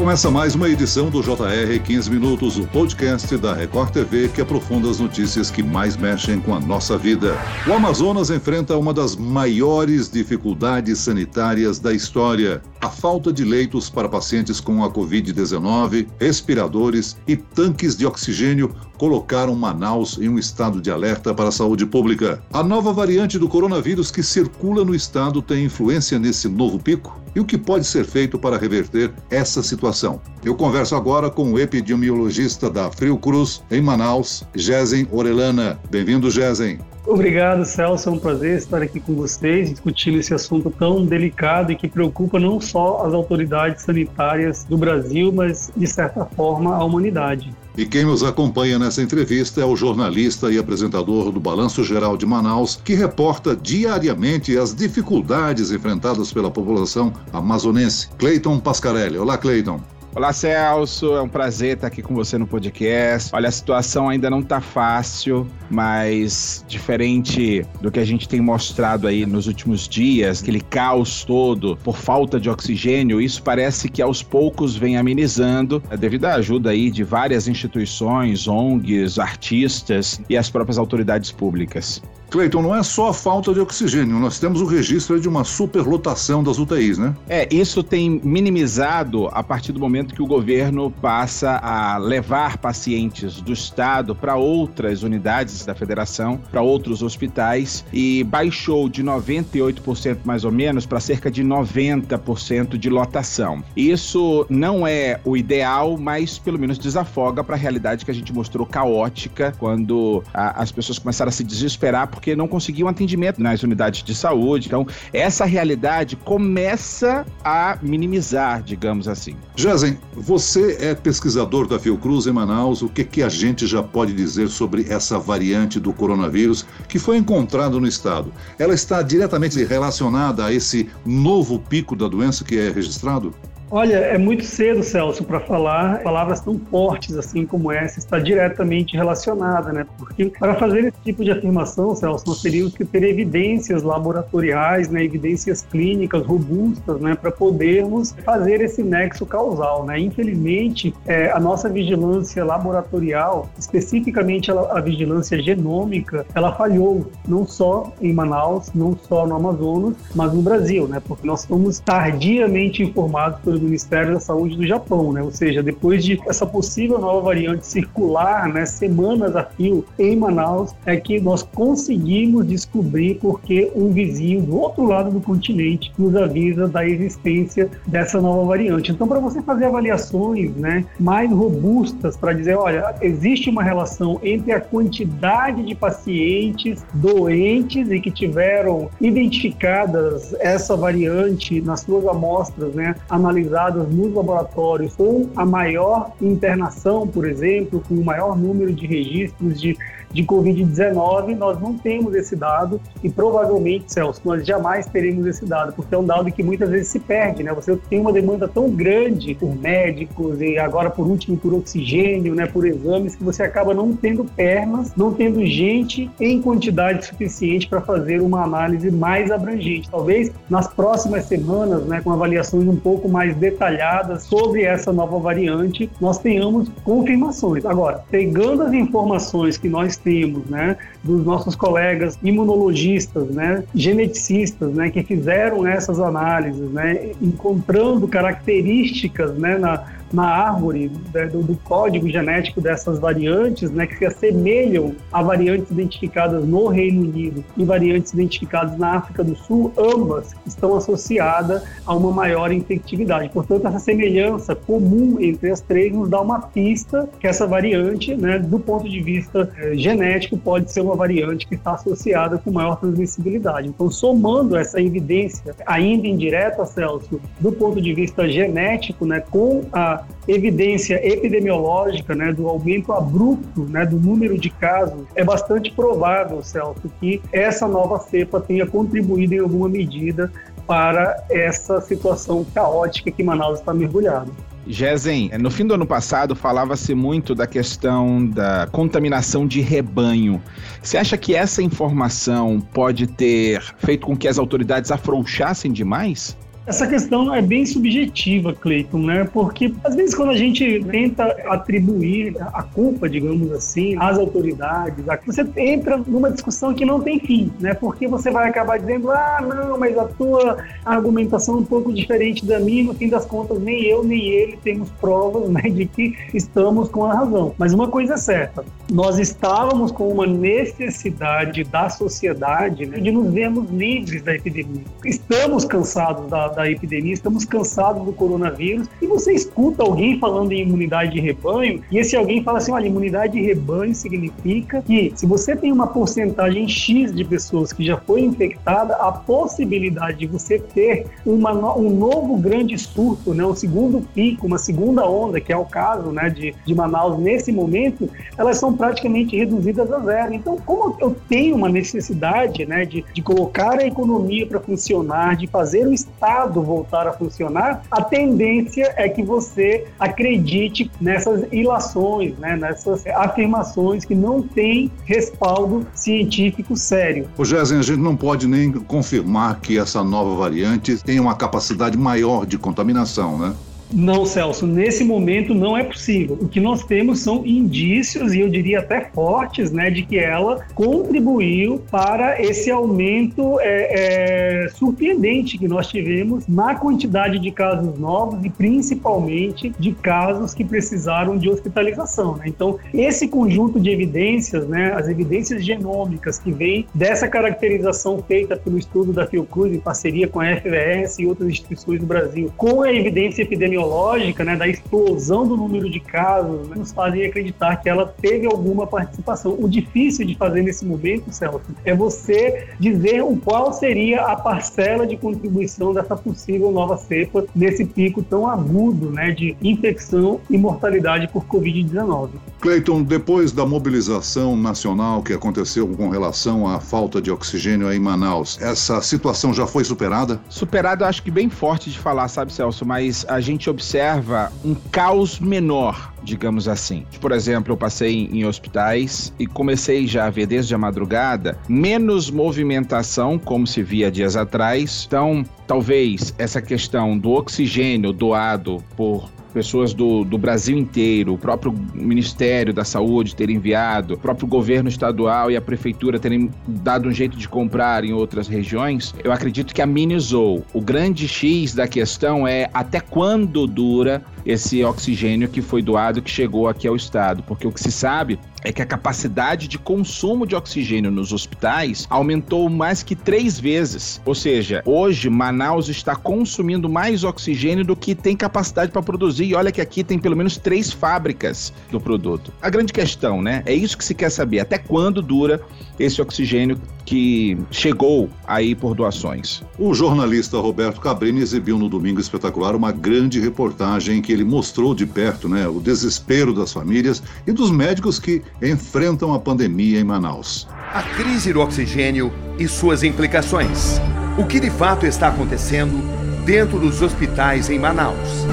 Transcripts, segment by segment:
Começa mais uma edição do JR 15 Minutos, o podcast da Record TV que aprofunda as notícias que mais mexem com a nossa vida. O Amazonas enfrenta uma das maiores dificuldades sanitárias da história: a falta de leitos para pacientes com a Covid-19, respiradores e tanques de oxigênio colocaram Manaus em um estado de alerta para a saúde pública. A nova variante do coronavírus que circula no estado tem influência nesse novo pico? E o que pode ser feito para reverter essa situação? Eu converso agora com o epidemiologista da Cruz em Manaus, Gesen Orelana. Bem-vindo, Gesen. Obrigado, Celso. É um prazer estar aqui com vocês, discutindo esse assunto tão delicado e que preocupa não só as autoridades sanitárias do Brasil, mas, de certa forma, a humanidade. E quem nos acompanha nessa entrevista é o jornalista e apresentador do Balanço Geral de Manaus, que reporta diariamente as dificuldades enfrentadas pela população amazonense. Cleiton Pascarelli. Olá, Cleiton. Olá, Celso. É um prazer estar aqui com você no podcast. Olha, a situação ainda não está fácil, mas diferente do que a gente tem mostrado aí nos últimos dias, aquele caos todo por falta de oxigênio, isso parece que aos poucos vem amenizando, é devido à ajuda aí de várias instituições, ONGs, artistas e as próprias autoridades públicas. Cleiton, não é só a falta de oxigênio, nós temos o registro de uma superlotação das UTIs, né? É, isso tem minimizado a partir do momento que o governo passa a levar pacientes do estado para outras unidades da federação, para outros hospitais e baixou de 98% mais ou menos para cerca de 90% de lotação. Isso não é o ideal, mas pelo menos desafoga para a realidade que a gente mostrou caótica quando a, as pessoas começaram a se desesperar porque não conseguiam atendimento nas unidades de saúde. Então, essa realidade começa a minimizar, digamos assim. Jazen, você é pesquisador da Fiocruz em Manaus. O que, que a gente já pode dizer sobre essa variante do coronavírus que foi encontrada no estado? Ela está diretamente relacionada a esse novo pico da doença que é registrado? Olha, é muito cedo, Celso, para falar palavras tão fortes assim como essa está diretamente relacionada, né? Porque para fazer esse tipo de afirmação, Celso, nós teríamos que ter evidências laboratoriais, né, evidências clínicas robustas, né, para podermos fazer esse nexo causal, né? Infelizmente, é, a nossa vigilância laboratorial, especificamente a, a vigilância genômica, ela falhou não só em Manaus, não só no Amazonas, mas no Brasil, né? Porque nós fomos tardiamente informados pelo do Ministério da Saúde do Japão, né? Ou seja, depois de essa possível nova variante circular, né, semanas a fio em Manaus, é que nós conseguimos descobrir porque um vizinho do outro lado do continente nos avisa da existência dessa nova variante. Então, para você fazer avaliações, né, mais robustas para dizer, olha, existe uma relação entre a quantidade de pacientes doentes e que tiveram identificadas essa variante nas suas amostras, né, analisadas realizadas nos laboratórios com a maior internação, por exemplo, com o maior número de registros de de Covid-19, nós não temos esse dado e provavelmente, Celso, nós jamais teremos esse dado, porque é um dado que muitas vezes se perde, né? Você tem uma demanda tão grande por médicos e agora, por último, por oxigênio, né? Por exames, que você acaba não tendo pernas, não tendo gente em quantidade suficiente para fazer uma análise mais abrangente. Talvez nas próximas semanas, né, com avaliações um pouco mais detalhadas sobre essa nova variante, nós tenhamos confirmações. Agora, pegando as informações que nós temos, né, dos nossos colegas imunologistas, né, geneticistas, né, que fizeram essas análises, né, encontrando características, né, na, na árvore né, do, do, código genético dessas variantes, né, que se assemelham a variantes identificadas no Reino Unido e variantes identificadas na África do Sul, ambas estão associadas a uma maior infectividade. Portanto, essa semelhança comum entre as três nos dá uma pista que essa variante, né, do ponto de vista eh, genético, pode ser uma variante que está associada com maior transmissibilidade. Então, somando essa evidência ainda indireta, Celso, do ponto de vista genético, né, com a evidência epidemiológica né, do aumento abrupto né, do número de casos, é bastante provável, Celso, que essa nova cepa tenha contribuído em alguma medida para essa situação caótica que Manaus está mergulhado. Gesen, no fim do ano passado falava-se muito da questão da contaminação de rebanho. Você acha que essa informação pode ter feito com que as autoridades afrouxassem demais? Essa questão é bem subjetiva, Cleiton, né? Porque às vezes quando a gente tenta atribuir a culpa, digamos assim, às autoridades, você entra numa discussão que não tem fim, né? Porque você vai acabar dizendo, ah, não, mas a tua argumentação é um pouco diferente da minha, no fim das contas nem eu nem ele temos provas, né, de que estamos com a razão. Mas uma coisa é certa, nós estávamos com uma necessidade da sociedade né, de nos vermos livres da epidemia. Estamos cansados da, da epidemia, estamos cansados do coronavírus, e você escuta alguém falando em imunidade de rebanho, e esse alguém fala assim: olha, imunidade de rebanho significa que se você tem uma porcentagem X de pessoas que já foi infectada, a possibilidade de você ter uma, um novo grande surto, né, um segundo pico, uma segunda onda, que é o caso né, de, de Manaus nesse momento, elas são praticamente reduzidas a zero. Então, como eu tenho uma necessidade né, de, de colocar a economia para funcionar, de fazer o Estado voltar a funcionar, a tendência é que você acredite nessas ilações, né, nessas afirmações que não têm respaldo científico sério. O Jéssica, a gente não pode nem confirmar que essa nova variante tem uma capacidade maior de contaminação, né? Não, Celso, nesse momento não é possível. O que nós temos são indícios, e eu diria até fortes, né, de que ela contribuiu para esse aumento é, é, surpreendente que nós tivemos na quantidade de casos novos e principalmente de casos que precisaram de hospitalização. Né? Então, esse conjunto de evidências, né, as evidências genômicas que vêm dessa caracterização feita pelo estudo da Fiocruz em parceria com a FVS e outras instituições do Brasil, com a evidência epidemiológica epidemiológica, né, da explosão do número de casos, né, nos fazem acreditar que ela teve alguma participação. O difícil de fazer nesse momento, Celso, é você dizer o qual seria a parcela de contribuição dessa possível nova cepa nesse pico tão agudo né, de infecção e mortalidade por Covid-19. Cleiton, depois da mobilização nacional que aconteceu com relação à falta de oxigênio em Manaus, essa situação já foi superada? Superada, eu acho que bem forte de falar, sabe, Celso, mas a observa um caos menor, digamos assim. Por exemplo, eu passei em hospitais e comecei já a ver desde a madrugada menos movimentação, como se via dias atrás. Então, talvez essa questão do oxigênio doado por pessoas do, do Brasil inteiro, o próprio Ministério da Saúde ter enviado, o próprio governo estadual e a prefeitura terem dado um jeito de comprar em outras regiões, eu acredito que amenizou. O grande X da questão é até quando dura esse oxigênio que foi doado, que chegou aqui ao estado, porque o que se sabe é que a capacidade de consumo de oxigênio nos hospitais aumentou mais que três vezes. Ou seja, hoje Manaus está consumindo mais oxigênio do que tem capacidade para produzir. E olha que aqui tem pelo menos três fábricas do produto. A grande questão, né? É isso que se quer saber. Até quando dura esse oxigênio que chegou aí por doações? O jornalista Roberto Cabrini exibiu no Domingo Espetacular uma grande reportagem que ele mostrou de perto, né? O desespero das famílias e dos médicos que enfrentam a pandemia em Manaus. A crise do oxigênio e suas implicações. O que de fato está acontecendo dentro dos hospitais em Manaus?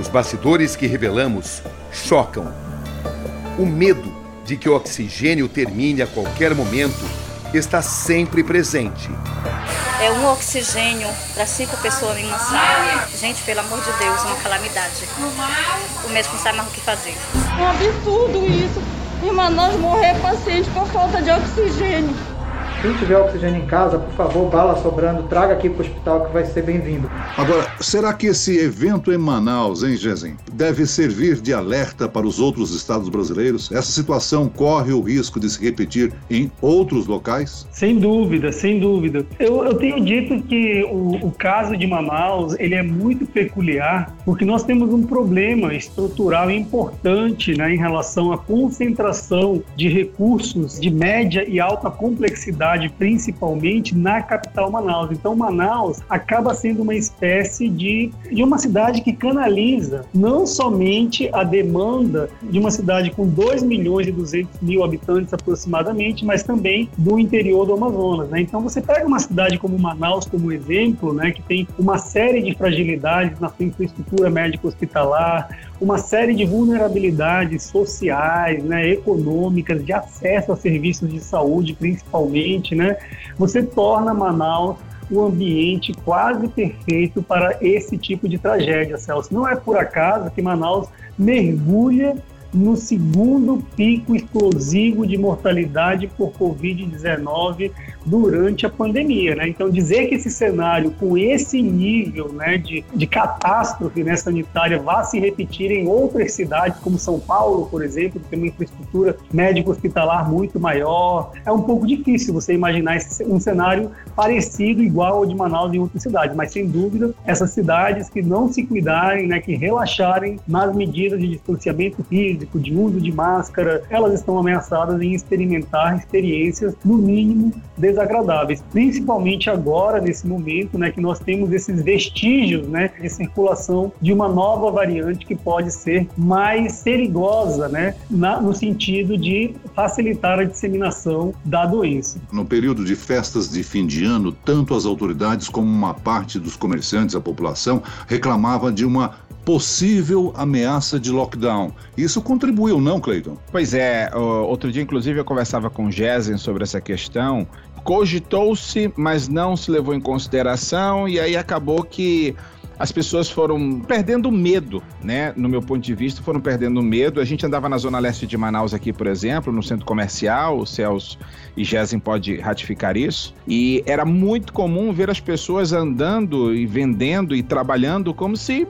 Os bastidores que revelamos chocam. O medo de que o oxigênio termine a qualquer momento está sempre presente. É um oxigênio para cinco pessoas em uma sala. Gente, pelo amor de Deus, uma calamidade. O médico não sabe mais o que fazer. É um absurdo isso. Em Manaus morrer paciente por falta de oxigênio. Quem tiver oxigênio em casa, por favor, bala sobrando, traga aqui para o hospital que vai ser bem-vindo. Agora, será que esse evento em Manaus, hein, Gezin, deve servir de alerta para os outros estados brasileiros? Essa situação corre o risco de se repetir em outros locais? Sem dúvida, sem dúvida. Eu, eu tenho dito que o, o caso de Manaus ele é muito peculiar porque nós temos um problema estrutural importante né, em relação à concentração de recursos de média e alta complexidade cidade, principalmente na capital Manaus. Então, Manaus acaba sendo uma espécie de, de uma cidade que canaliza não somente a demanda de uma cidade com 2 milhões e 200 mil habitantes aproximadamente, mas também do interior do Amazonas. Né? Então, você pega uma cidade como Manaus como exemplo, né, que tem uma série de fragilidades na sua infraestrutura médico-hospitalar, uma série de vulnerabilidades sociais, né, econômicas, de acesso a serviços de saúde, principalmente, né, você torna Manaus o ambiente quase perfeito para esse tipo de tragédia, Celso. Não é por acaso que Manaus mergulha no segundo pico explosivo de mortalidade por Covid-19 durante a pandemia. Né? Então, dizer que esse cenário, com esse nível né, de, de catástrofe né, sanitária, vá se repetir em outras cidades, como São Paulo, por exemplo, que tem uma infraestrutura médico-hospitalar muito maior, é um pouco difícil você imaginar esse, um cenário parecido, igual ao de Manaus em outras cidades. Mas, sem dúvida, essas cidades que não se cuidarem, né, que relaxarem nas medidas de distanciamento físico, de uso de máscara, elas estão ameaçadas em experimentar experiências, no mínimo, desagradáveis, principalmente agora, nesse momento, né, que nós temos esses vestígios né, de circulação de uma nova variante que pode ser mais perigosa, né, na, no sentido de facilitar a disseminação da doença. No período de festas de fim de ano, tanto as autoridades como uma parte dos comerciantes, a população, reclamava de uma possível ameaça de lockdown. Isso contribuiu, não, Cleiton? Pois é, outro dia, inclusive, eu conversava com o Gesen sobre essa questão cogitou-se, mas não se levou em consideração, e aí acabou que as pessoas foram perdendo medo, né? No meu ponto de vista, foram perdendo medo. A gente andava na zona leste de Manaus aqui, por exemplo, no centro comercial, o Celso e Gesen pode ratificar isso, e era muito comum ver as pessoas andando e vendendo e trabalhando como se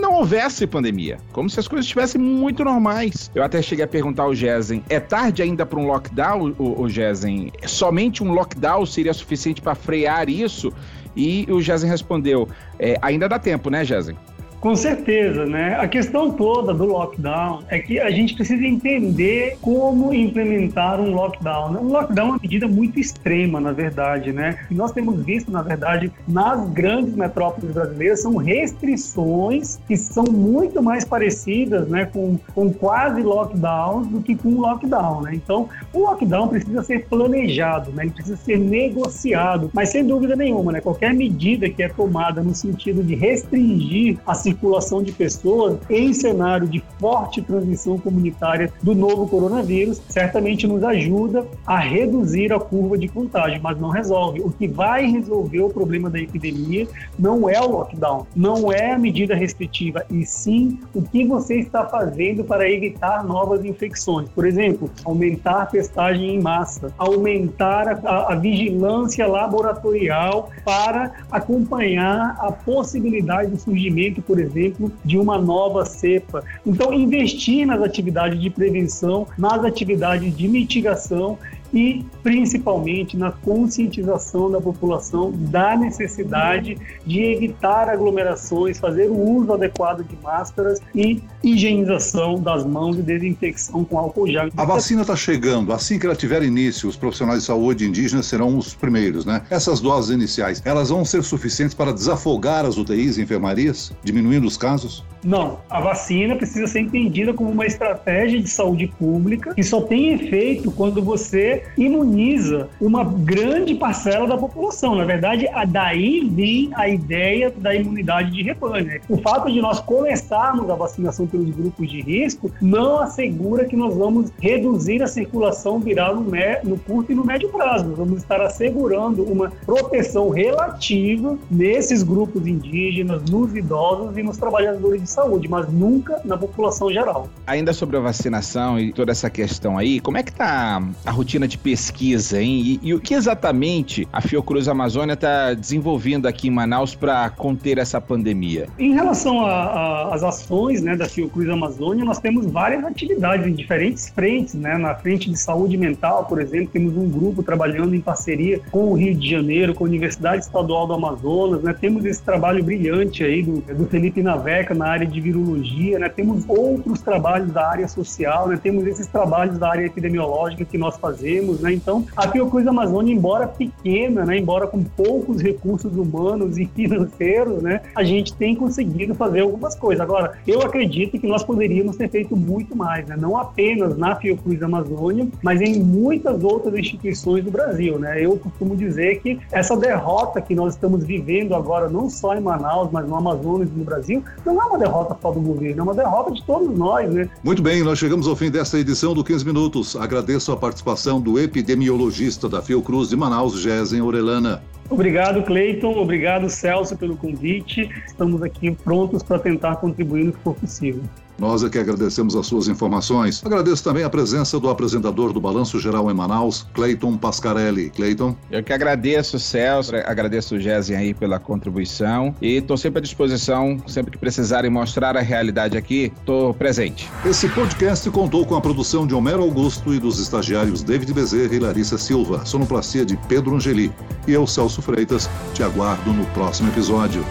não houvesse pandemia, como se as coisas estivessem muito normais. Eu até cheguei a perguntar ao Gesen, é tarde ainda para um lockdown, o, o Gesen? Somente um lockdown seria suficiente para frear isso? E o Gesen respondeu, é, ainda dá tempo, né, Gesen? Com certeza, né? A questão toda do lockdown é que a gente precisa entender como implementar um lockdown. Um lockdown é uma medida muito extrema, na verdade, né? E nós temos visto, na verdade, nas grandes metrópoles brasileiras, são restrições que são muito mais parecidas, né, com, com quase lockdowns do que com lockdown, né? Então, o lockdown precisa ser planejado, né? Ele precisa ser negociado, mas sem dúvida nenhuma, né? Qualquer medida que é tomada no sentido de restringir a circulação de pessoas em cenário de forte transmissão comunitária do novo coronavírus, certamente nos ajuda a reduzir a curva de contágio, mas não resolve. O que vai resolver o problema da epidemia não é o lockdown, não é a medida restritiva, e sim o que você está fazendo para evitar novas infecções. Por exemplo, aumentar a testagem em massa, aumentar a, a vigilância laboratorial para acompanhar a possibilidade do surgimento, por exemplo, de uma nova cepa. Então, investir nas atividades de prevenção, nas atividades de mitigação e principalmente na conscientização da população da necessidade de evitar aglomerações, fazer o uso adequado de máscaras e higienização das mãos e desinfecção com álcool gel. A vacina está chegando, assim que ela tiver início, os profissionais de saúde indígenas serão os primeiros, né? Essas doses iniciais, elas vão ser suficientes para desafogar as UTIs e enfermarias, diminuindo os casos? Não, a vacina precisa ser entendida como uma estratégia de saúde pública que só tem efeito quando você imuniza uma grande parcela da população. Na verdade, daí vem a ideia da imunidade de rebanho. Né? O fato de nós começarmos a vacinação pelos grupos de risco não assegura que nós vamos reduzir a circulação viral no, no curto e no médio prazo. Nós vamos estar assegurando uma proteção relativa nesses grupos indígenas, nos idosos e nos trabalhadores de saúde, mas nunca na população geral. Ainda sobre a vacinação e toda essa questão aí, como é que está a rotina de pesquisa, hein? E, e o que exatamente a Fiocruz Amazônia está desenvolvendo aqui em Manaus para conter essa pandemia? Em relação às ações né, da Fiocruz Amazônia, nós temos várias atividades em diferentes frentes, né? Na frente de saúde mental, por exemplo, temos um grupo trabalhando em parceria com o Rio de Janeiro, com a Universidade Estadual do Amazonas, né? Temos esse trabalho brilhante aí do, do Felipe Naveca na área de virologia, né? Temos outros trabalhos da área social, né? Temos esses trabalhos da área epidemiológica que nós fazemos, né? Então, a Fiocruz Amazônia, embora pequena, né? Embora com poucos recursos humanos e financeiros, né? A gente tem conseguido fazer algumas coisas. Agora, eu acredito que nós poderíamos ter feito muito mais, né? Não apenas na Fiocruz Amazônia, mas em muitas outras instituições do Brasil, né? Eu costumo dizer que essa derrota que nós estamos vivendo agora, não só em Manaus, mas no Amazonas e no Brasil, não é uma derrota derrota só do governo, é uma derrota de todos nós, né? Muito bem, nós chegamos ao fim desta edição do 15 Minutos. Agradeço a participação do epidemiologista da Fiocruz de Manaus, Gesen Orelana. Obrigado, Cleiton. Obrigado, Celso, pelo convite. Estamos aqui prontos para tentar contribuir no que for possível. Nós é que agradecemos as suas informações. Agradeço também a presença do apresentador do Balanço Geral em Manaus, Cleiton Pascarelli. Cleiton. Eu que agradeço, Celso, agradeço o Gésen aí pela contribuição e estou sempre à disposição, sempre que precisarem mostrar a realidade aqui, estou presente. Esse podcast contou com a produção de Homero Augusto e dos estagiários David Bezerra e Larissa Silva, sonoplastia de Pedro Angeli. E eu, Celso Freitas, te aguardo no próximo episódio.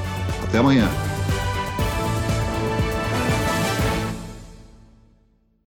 Até amanhã.